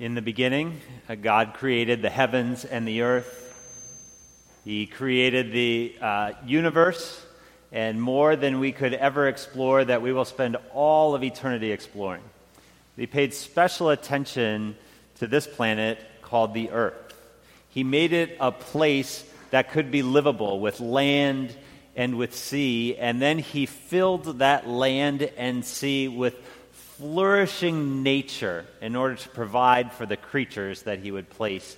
In the beginning, uh, God created the heavens and the earth. He created the uh, universe and more than we could ever explore that we will spend all of eternity exploring. He paid special attention to this planet called the earth. He made it a place that could be livable with land and with sea, and then he filled that land and sea with flourishing nature in order to provide for the creatures that he would place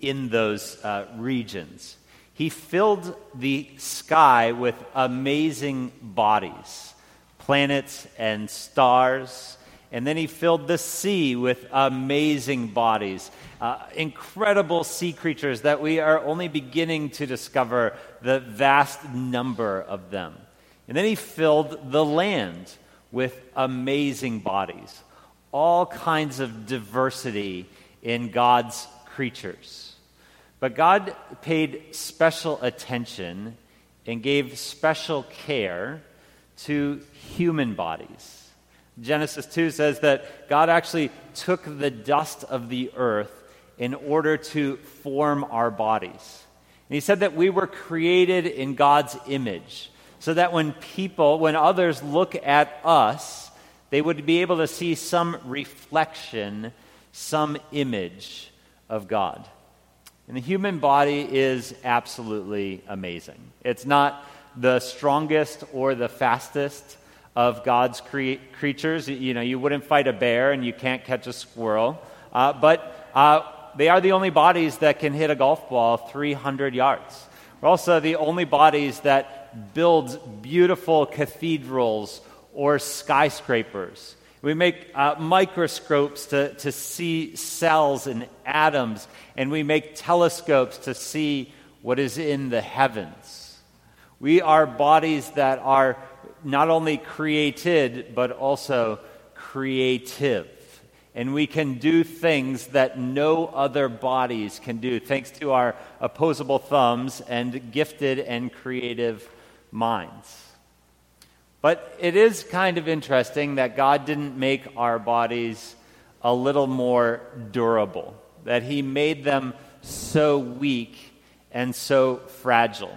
in those uh, regions. He filled the sky with amazing bodies, planets and stars. And then he filled the sea with amazing bodies, uh, incredible sea creatures that we are only beginning to discover the vast number of them. And then he filled the land with amazing bodies, all kinds of diversity in God's creatures. But God paid special attention and gave special care to human bodies. Genesis 2 says that God actually took the dust of the earth in order to form our bodies. And he said that we were created in God's image so that when people, when others look at us, they would be able to see some reflection, some image of God. And the human body is absolutely amazing. It's not the strongest or the fastest of God's cre- creatures. You know, you wouldn't fight a bear and you can't catch a squirrel. Uh, but uh, they are the only bodies that can hit a golf ball 300 yards. We're also the only bodies that build beautiful cathedrals or skyscrapers. We make uh, microscopes to, to see cells and atoms, and we make telescopes to see what is in the heavens. We are bodies that are not only created, but also creative. And we can do things that no other bodies can do, thanks to our opposable thumbs and gifted and creative minds. But it is kind of interesting that God didn't make our bodies a little more durable, that He made them so weak and so fragile.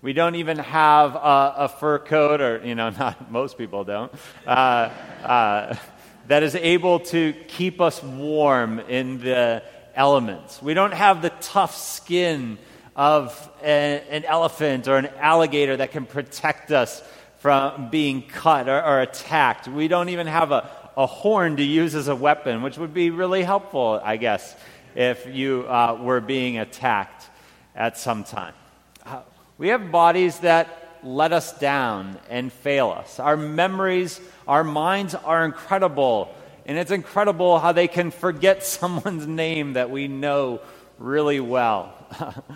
We don't even have a, a fur coat, or, you know, not most people don't, uh, uh, that is able to keep us warm in the elements. We don't have the tough skin of a, an elephant or an alligator that can protect us from being cut or, or attacked. We don't even have a, a horn to use as a weapon, which would be really helpful, I guess, if you uh, were being attacked at some time. Uh, we have bodies that let us down and fail us. Our memories, our minds are incredible. And it's incredible how they can forget someone's name that we know really well.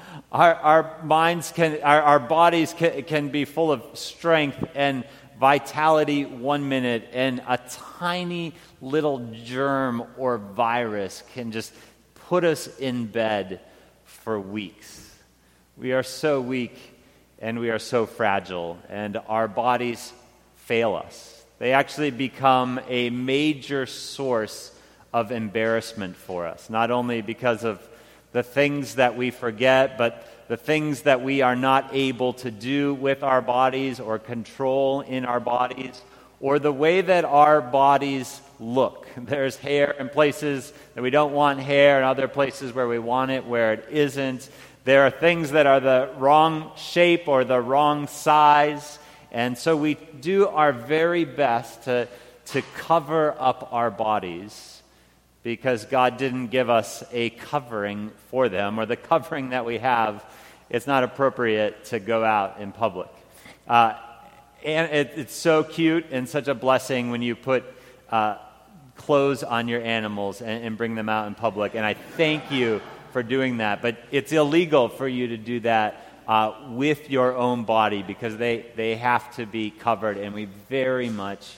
our, our minds can, our, our bodies can, can be full of strength and vitality one minute, and a tiny little germ or virus can just put us in bed for weeks. We are so weak and we are so fragile, and our bodies fail us. They actually become a major source of embarrassment for us, not only because of the things that we forget, but the things that we are not able to do with our bodies or control in our bodies, or the way that our bodies look. There's hair in places that we don't want hair, and other places where we want it where it isn't. There are things that are the wrong shape or the wrong size. And so we do our very best to, to cover up our bodies because God didn't give us a covering for them, or the covering that we have, it's not appropriate to go out in public. Uh, and it, it's so cute and such a blessing when you put uh, clothes on your animals and, and bring them out in public. And I thank you for doing that. But it's illegal for you to do that uh, with your own body because they, they have to be covered. And we very much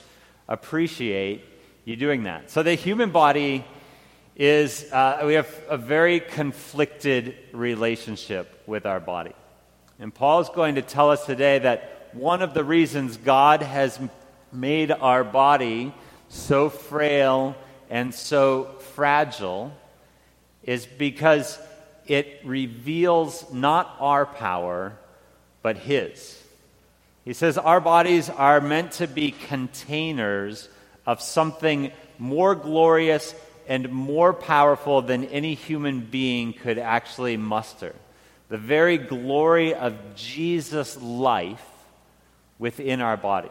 appreciate you doing that. So the human body is uh, we have a very conflicted relationship with our body. And Paul is going to tell us today that one of the reasons God has made our body so frail and so fragile is because it reveals not our power, but His. He says our bodies are meant to be containers of something more glorious and more powerful than any human being could actually muster. The very glory of Jesus' life within our body.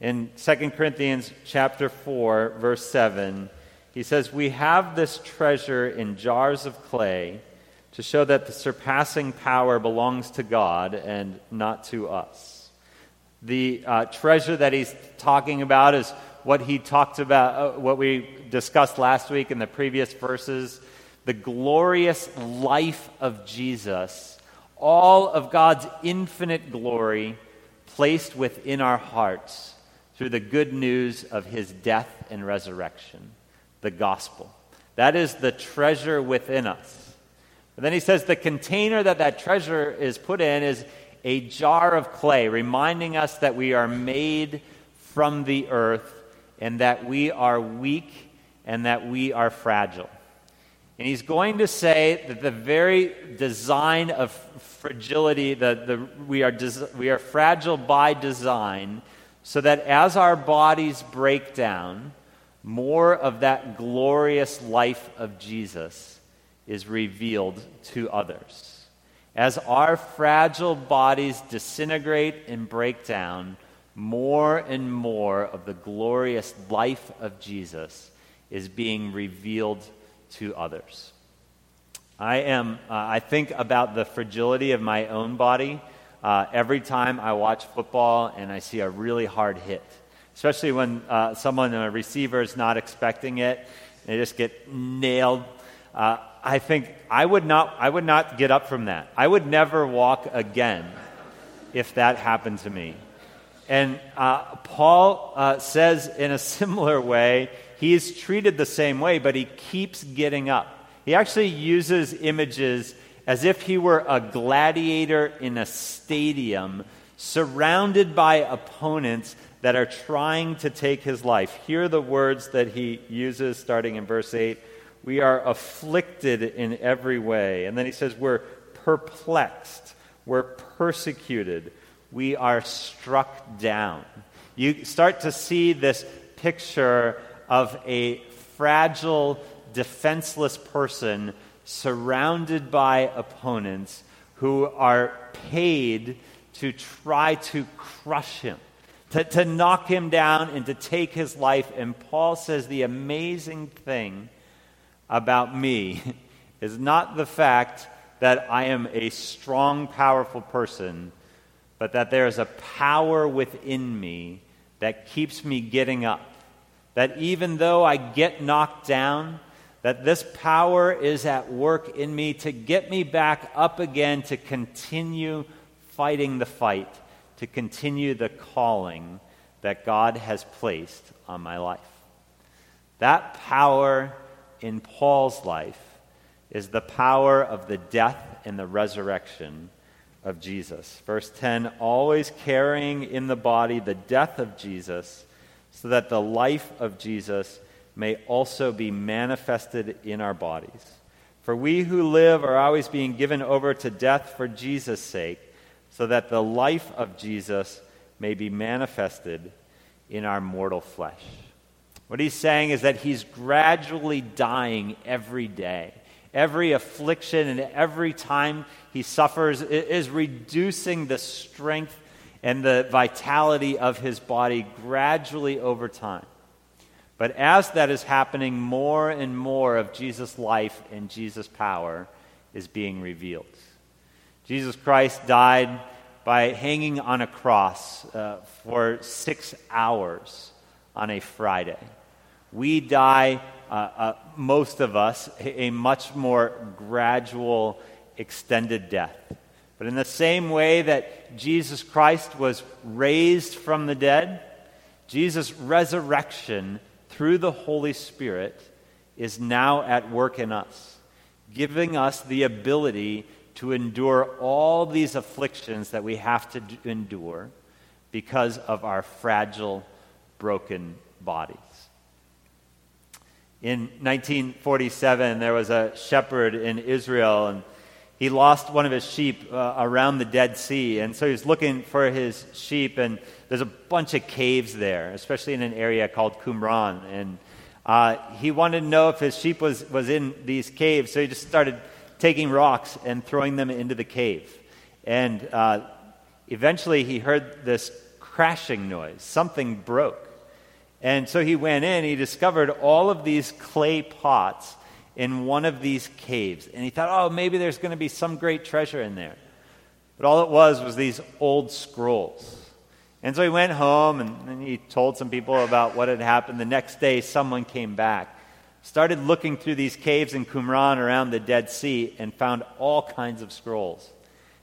In 2 Corinthians chapter 4 verse 7, he says, "We have this treasure in jars of clay to show that the surpassing power belongs to God and not to us." The uh, treasure that he's talking about is what he talked about, uh, what we discussed last week in the previous verses the glorious life of Jesus, all of God's infinite glory placed within our hearts through the good news of his death and resurrection, the gospel. That is the treasure within us. But then he says the container that that treasure is put in is a jar of clay, reminding us that we are made from the earth and that we are weak and that we are fragile. And he's going to say that the very design of fragility, the, the, we, are des, we are fragile by design, so that as our bodies break down, more of that glorious life of Jesus is revealed to others. As our fragile bodies disintegrate and break down, more and more of the glorious life of Jesus is being revealed to others. I am, uh, I think about the fragility of my own body uh, every time I watch football and I see a really hard hit, especially when uh, someone, a receiver, is not expecting it. They just get nailed. Uh, I think I would, not, I would not get up from that. I would never walk again if that happened to me. And uh, Paul uh, says in a similar way, he is treated the same way, but he keeps getting up. He actually uses images as if he were a gladiator in a stadium surrounded by opponents that are trying to take his life. Hear the words that he uses starting in verse 8 We are afflicted in every way. And then he says, We're perplexed, we're persecuted we are struck down. You start to see this picture of a fragile, defenseless person surrounded by opponents who are paid to try to crush him, to, to knock him down and to take his life. And Paul says the amazing thing about me is not the fact that I am a strong, powerful person but that there is a power within me that keeps me getting up. That even though I get knocked down, that this power is at work in me to get me back up again to continue fighting the fight, to continue the calling that God has placed on my life. That power in Paul's life is the power of the death and the resurrection of Jesus. Verse 10 always carrying in the body the death of Jesus, so that the life of Jesus may also be manifested in our bodies. For we who live are always being given over to death for Jesus' sake, so that the life of Jesus may be manifested in our mortal flesh. What he's saying is that he's gradually dying every day every affliction and every time he suffers is reducing the strength and the vitality of his body gradually over time. But as that is happening, more and more of Jesus' life and Jesus' power is being revealed. Jesus Christ died by hanging on a cross uh, for six hours on a Friday. We die uh, uh, most of us, a, a much more gradual, extended death. But in the same way that Jesus Christ was raised from the dead, Jesus' resurrection through the Holy Spirit is now at work in us, giving us the ability to endure all these afflictions that we have to endure because of our fragile, broken bodies. In 1947, there was a shepherd in Israel, and he lost one of his sheep uh, around the Dead Sea. And so he was looking for his sheep, and there's a bunch of caves there, especially in an area called Qumran. And uh, he wanted to know if his sheep was, was in these caves, so he just started taking rocks and throwing them into the cave. And uh, eventually he heard this crashing noise. Something broke. And so he went in, he discovered all of these clay pots in one of these caves. And he thought, oh, maybe there's going to be some great treasure in there. But all it was was these old scrolls. And so he went home and, and he told some people about what had happened. The next day, someone came back, started looking through these caves in Qumran around the Dead Sea, and found all kinds of scrolls.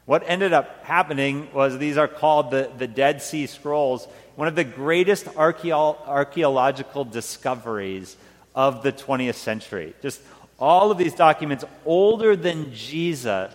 What ended up happening was these are called the, the Dead Sea Scrolls one of the greatest archaeological discoveries of the 20th century. Just all of these documents older than Jesus,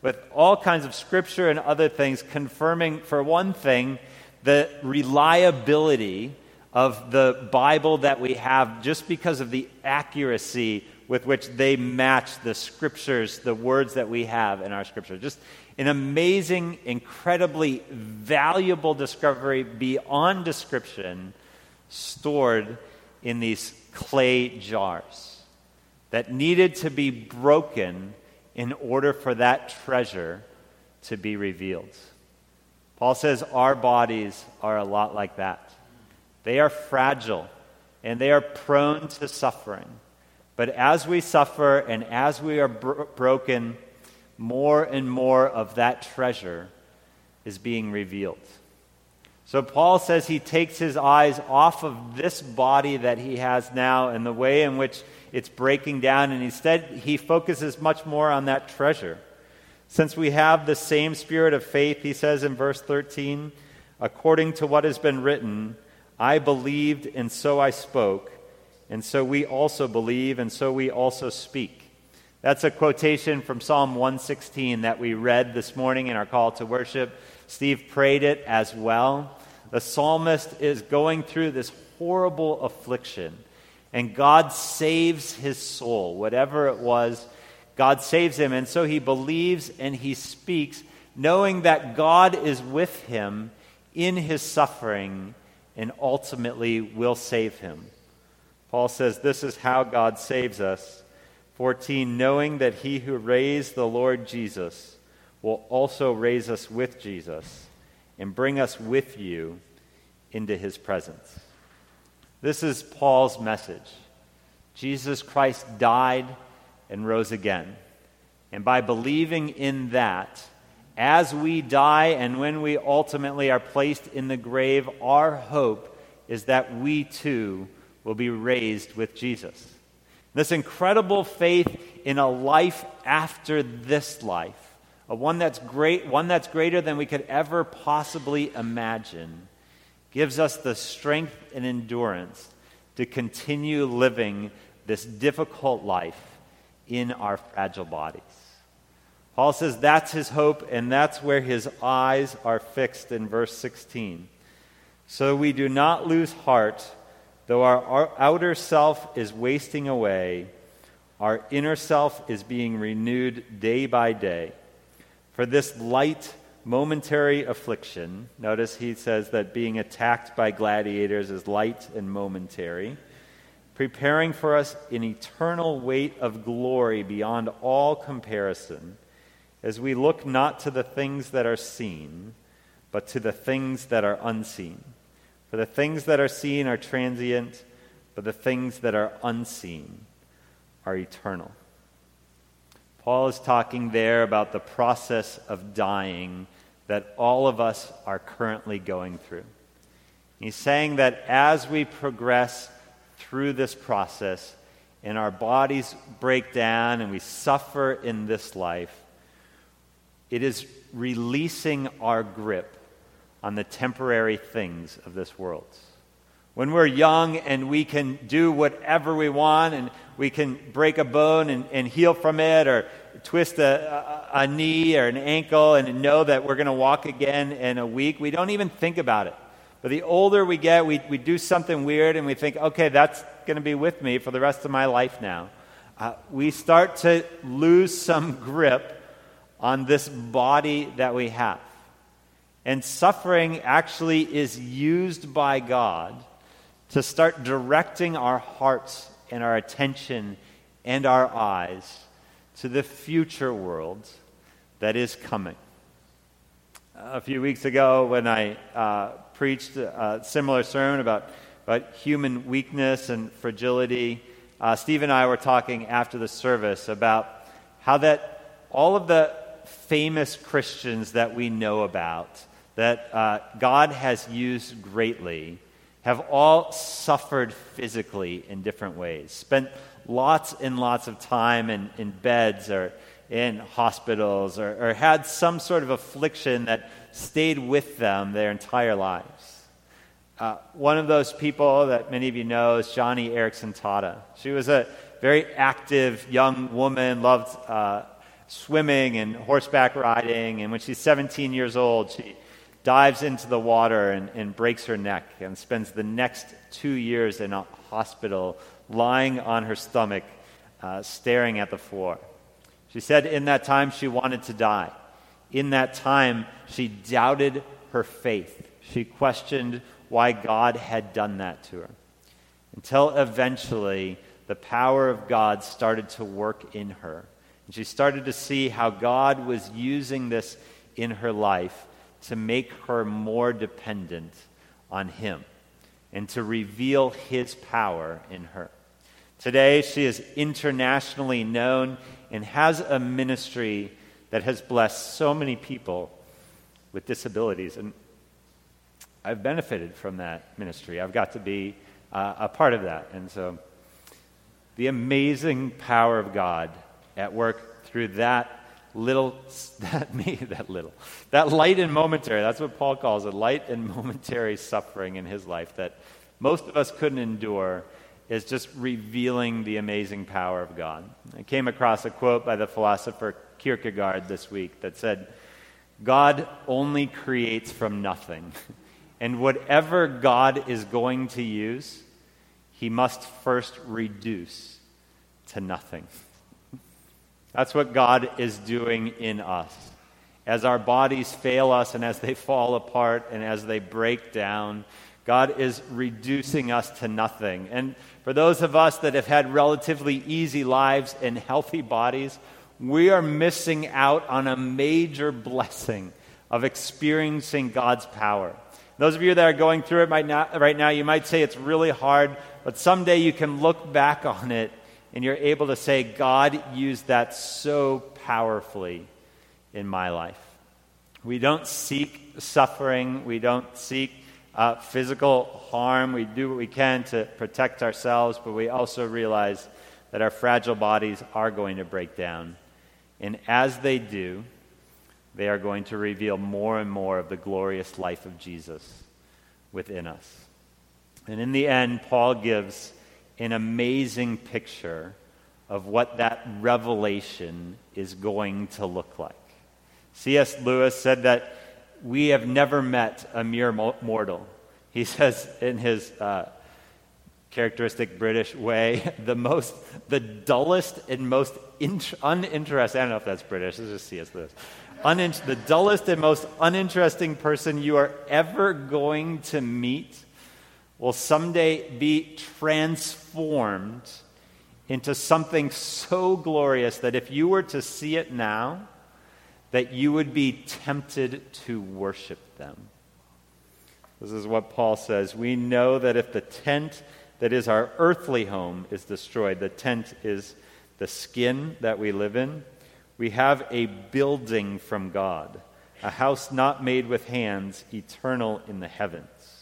with all kinds of scripture and other things confirming, for one thing, the reliability of the Bible that we have just because of the accuracy with which they match the scriptures, the words that we have in our scripture. Just an amazing, incredibly valuable discovery beyond description stored in these clay jars that needed to be broken in order for that treasure to be revealed. Paul says our bodies are a lot like that. They are fragile and they are prone to suffering. But as we suffer and as we are bro- broken, more and more of that treasure is being revealed. So Paul says he takes his eyes off of this body that he has now and the way in which it's breaking down, and instead he focuses much more on that treasure. Since we have the same spirit of faith, he says in verse 13, according to what has been written, I believed and so I spoke, and so we also believe and so we also speak. That's a quotation from Psalm 116 that we read this morning in our call to worship. Steve prayed it as well. The psalmist is going through this horrible affliction, and God saves his soul. Whatever it was, God saves him. And so he believes and he speaks, knowing that God is with him in his suffering and ultimately will save him. Paul says this is how God saves us 14, knowing that he who raised the Lord Jesus will also raise us with Jesus and bring us with you into his presence. This is Paul's message. Jesus Christ died and rose again. And by believing in that, as we die and when we ultimately are placed in the grave, our hope is that we too will be raised with Jesus. This incredible faith in a life after this life, a one that's great, one that's greater than we could ever possibly imagine, gives us the strength and endurance to continue living this difficult life in our fragile bodies. Paul says that's his hope, and that's where his eyes are fixed in verse 16. So we do not lose heart Though our outer self is wasting away, our inner self is being renewed day by day. For this light, momentary affliction, notice he says that being attacked by gladiators is light and momentary, preparing for us an eternal weight of glory beyond all comparison, as we look not to the things that are seen, but to the things that are unseen. For the things that are seen are transient, but the things that are unseen are eternal. Paul is talking there about the process of dying that all of us are currently going through. He's saying that as we progress through this process and our bodies break down and we suffer in this life, it is releasing our grip on the temporary things of this world. When we're young and we can do whatever we want and we can break a bone and, and heal from it or twist a, a, a knee or an ankle and know that we're going to walk again in a week, we don't even think about it. But the older we get, we, we do something weird and we think, okay, that's, going to be with me for the rest of my life now. Uh, we start to lose some grip on this body that we have. And suffering actually is used by God to start directing our hearts and our attention and our eyes to the future world that is coming. A few weeks ago, when I uh, preached a similar sermon about, about human weakness and fragility, uh, Steve and I were talking after the service about how that all of the famous Christians that we know about, that uh, God has used greatly, have all suffered physically in different ways, spent lots and lots of time in, in beds or in hospitals, or, or had some sort of affliction that stayed with them their entire lives. Uh, one of those people that many of you know is Joni Eareckson Tada. She was a very active young woman, loved uh, swimming and horseback riding, and when she's 17 years old, she dives into the water and, and breaks her neck and spends the next two years in a hospital lying on her stomach, uh, staring at the floor. She said in that time she wanted to die. In that time, she doubted her faith. She questioned why God had done that to her. Until eventually, the power of God started to work in her. And she started to see how God was using this in her life to make her more dependent on Him and to reveal His power in her. Today, she is internationally known and has a ministry that has blessed so many people with disabilities. And I've benefited from that ministry. I've got to be uh, a part of that. And so, the amazing power of God at work through that little, that me, that little, that light and momentary, that's what Paul calls it, light and momentary suffering in his life that most of us couldn't endure is just revealing the amazing power of God. I came across a quote by the philosopher Kierkegaard this week that said, God only creates from nothing. And whatever God is going to use, he must first reduce to nothing. That's what God is doing in us. As our bodies fail us and as they fall apart and as they break down, God is reducing us to nothing. And for those of us that have had relatively easy lives and healthy bodies, we are missing out on a major blessing of experiencing God's power. Those of you that are going through it right now, you might say it's really hard, but someday you can look back on it and you're able to say, God used that so powerfully in my life. We don't seek suffering, we don't seek uh, physical harm. We do what we can to protect ourselves, but we also realize that our fragile bodies are going to break down. And as they do, they are going to reveal more and more of the glorious life of Jesus within us. And in the end, Paul gives an amazing picture of what that revelation is going to look like. C.S. Lewis said that we have never met a mere mortal. He says in his uh, characteristic British way, the most, the dullest and most int- uninteresting, I don't know if that's British, this is C.S. Lewis. Unin- the dullest and most uninteresting person you are ever going to meet will someday be transformed into something so glorious that if you were to see it now, that you would be tempted to worship them. This is what Paul says. We know that if the tent that is our earthly home is destroyed, the tent is the skin that we live in, we have a building from God, a house not made with hands, eternal in the heavens.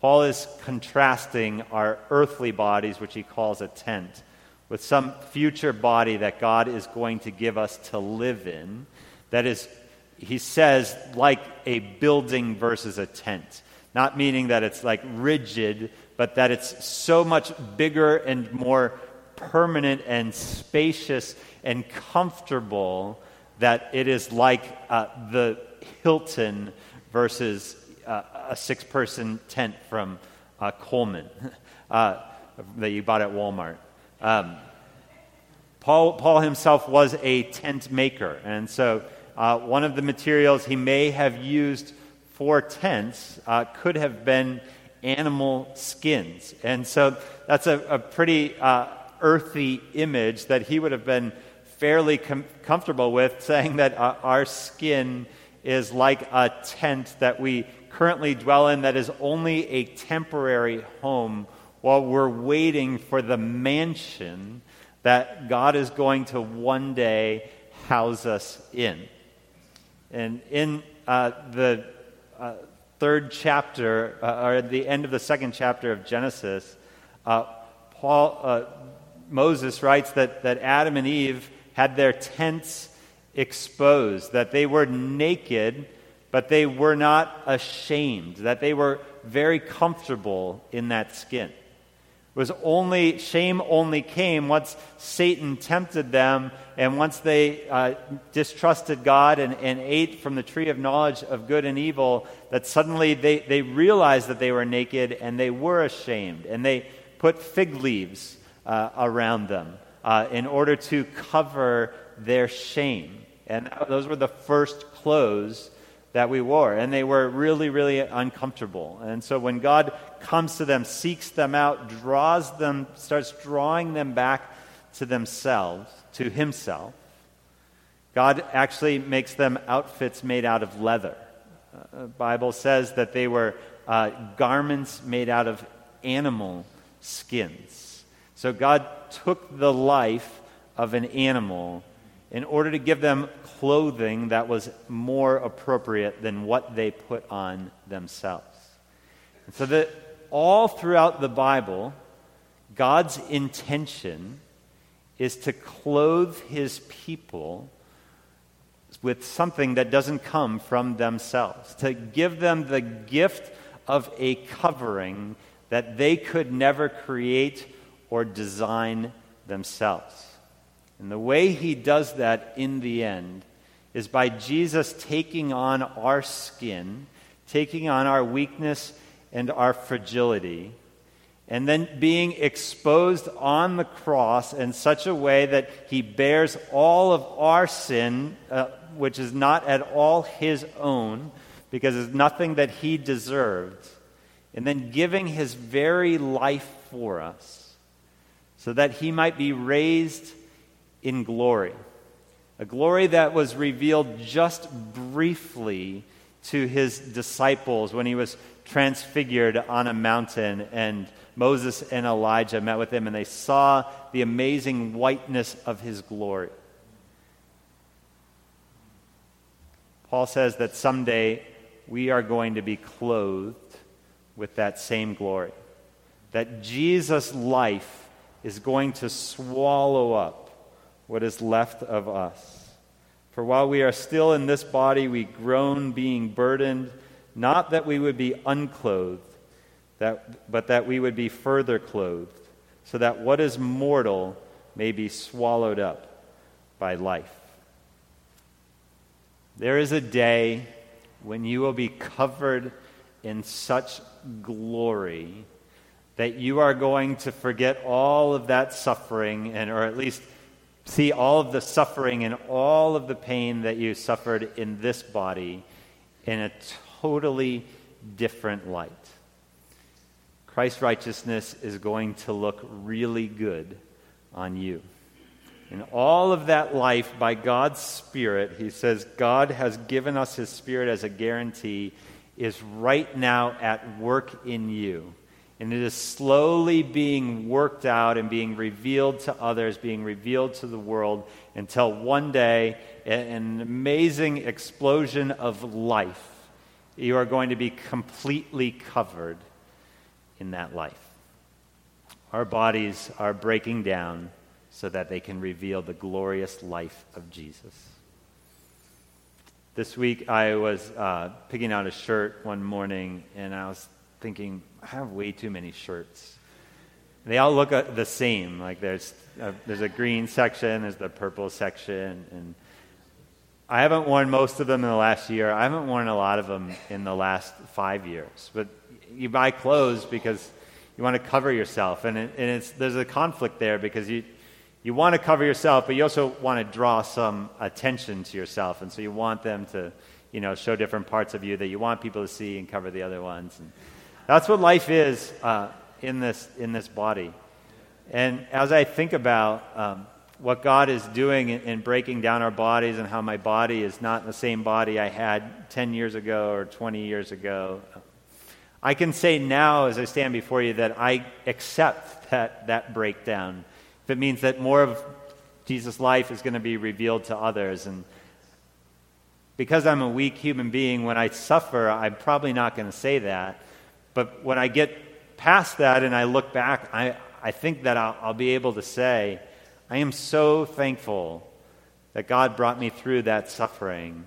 Paul is contrasting our earthly bodies, which he calls a tent, with some future body that God is going to give us to live in. That is, he says, like a building versus a tent. Not meaning that it's like rigid, but that it's so much bigger and more permanent and spacious and comfortable that it is like uh, the Hilton versus uh, a six person tent from uh, Coleman. Uh, that you bought at Walmart. Um, Paul, Paul himself was a tent maker, and so uh, one of the materials he may have used for tents uh, could have been animal skins. And so that's a, a pretty earthy image that he would have been fairly com- comfortable with, saying that uh, our skin is like a tent that we currently dwell in that is only a temporary home while we're waiting for the mansion that God is going to one day house us in. And in uh, the uh, third chapter, uh, or the end of the second chapter of Genesis, uh, Paul, uh, Moses writes that, that Adam and Eve had their tents exposed, that they were naked, but they were not ashamed, that they were very comfortable in that skin. Was only shame only came once satan tempted them and once they uh, distrusted god and, and ate from the tree of knowledge of good and evil that suddenly they, they realized that they were naked and they were ashamed and they put fig leaves uh, around them uh, in order to cover their shame. And those were the first clothes that we wore. And they were really, really uncomfortable. And so when God comes to them, seeks them out, draws them, starts drawing them back to themselves, to Himself, God actually makes them outfits made out of leather. Uh, the Bible says that they were uh, garments made out of animal skins. So God took the life of an animal in order to give them clothing that was more appropriate than what they put on themselves. And so that all throughout the Bible, God's intention is to clothe his people with something that doesn't come from themselves, to give them the gift of a covering that they could never create or design themselves. And the way he does that in the end is by Jesus taking on our skin, taking on our weakness and our fragility, and then being exposed on the cross in such a way that he bears all of our sin, uh, which is not at all his own, because it's nothing that he deserved, and then giving his very life for us, so that he might be raised in glory. A glory that was revealed just briefly to his disciples when he was transfigured on a mountain and Moses and Elijah met with him and they saw the amazing whiteness of his glory. Paul says that someday we are going to be clothed with that same glory. That Jesus' life is going to swallow up what is left of us. For while we are still in this body, we groan, being burdened, not that we would be unclothed, that, but that we would be further clothed, so that what is mortal may be swallowed up by life. There is a day when you will be covered in such glory that you are going to forget all of that suffering, and or at least see all of the suffering and all of the pain that you suffered in this body in a totally different light. Christ's righteousness is going to look really good on you. In all of that life, by God's Spirit, he says God has given us his Spirit as a guarantee, is right now at work in you. And it is slowly being worked out and being revealed to others, being revealed to the world until one day, an amazing explosion of life, you are going to be completely covered in that life. Our bodies are breaking down so that they can reveal the glorious life of Jesus. This week, I was uh, picking out a shirt one morning, and I was thinking, I have way too many shirts. They all look uh, the same. Like there's a, there's a green section, there's the purple section, and I haven't worn most of them in the last year. I haven't worn a lot of them in the last five years. But you buy clothes because you want to cover yourself. And, it, and it's, there's a conflict there because you, you want to cover yourself, but you also want to draw some attention to yourself. And so you want them to, you know, show different parts of you that you want people to see and cover the other ones. And that's what life is uh, in, this, in this body. And as I think about um, what God is doing in, in, breaking down our bodies and how my body is not the same body I had 10 years ago or 20 years ago, I can say now as I stand before you that I accept that, that breakdown if it means that more of Jesus' life is going to be revealed to others. And because I'm a weak human being, when I suffer, I'm probably not going to say that. But when I get past that and I look back, I, I think that I'll, I'll be able to say, I am so thankful that God brought me through that suffering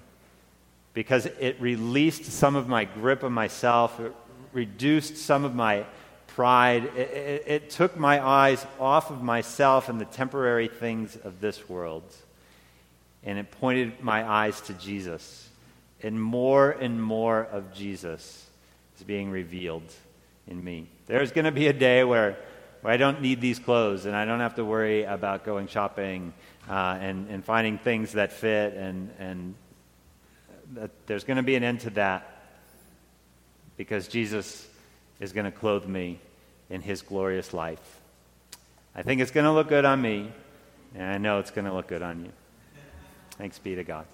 because it released some of my grip of myself, it reduced some of my pride. It, it, it, took my eyes off of myself and the temporary things of this world, and it pointed my eyes to Jesus. And more and more of Jesus being revealed in me. There's going to be a day where, where I don't need these clothes and I don't have to worry about going shopping uh, and, and finding things that fit, and, and that there's going to be an end to that because Jesus is going to clothe me in his glorious life. I think it's going to look good on me, and I know it's going to look good on you. Thanks be to God.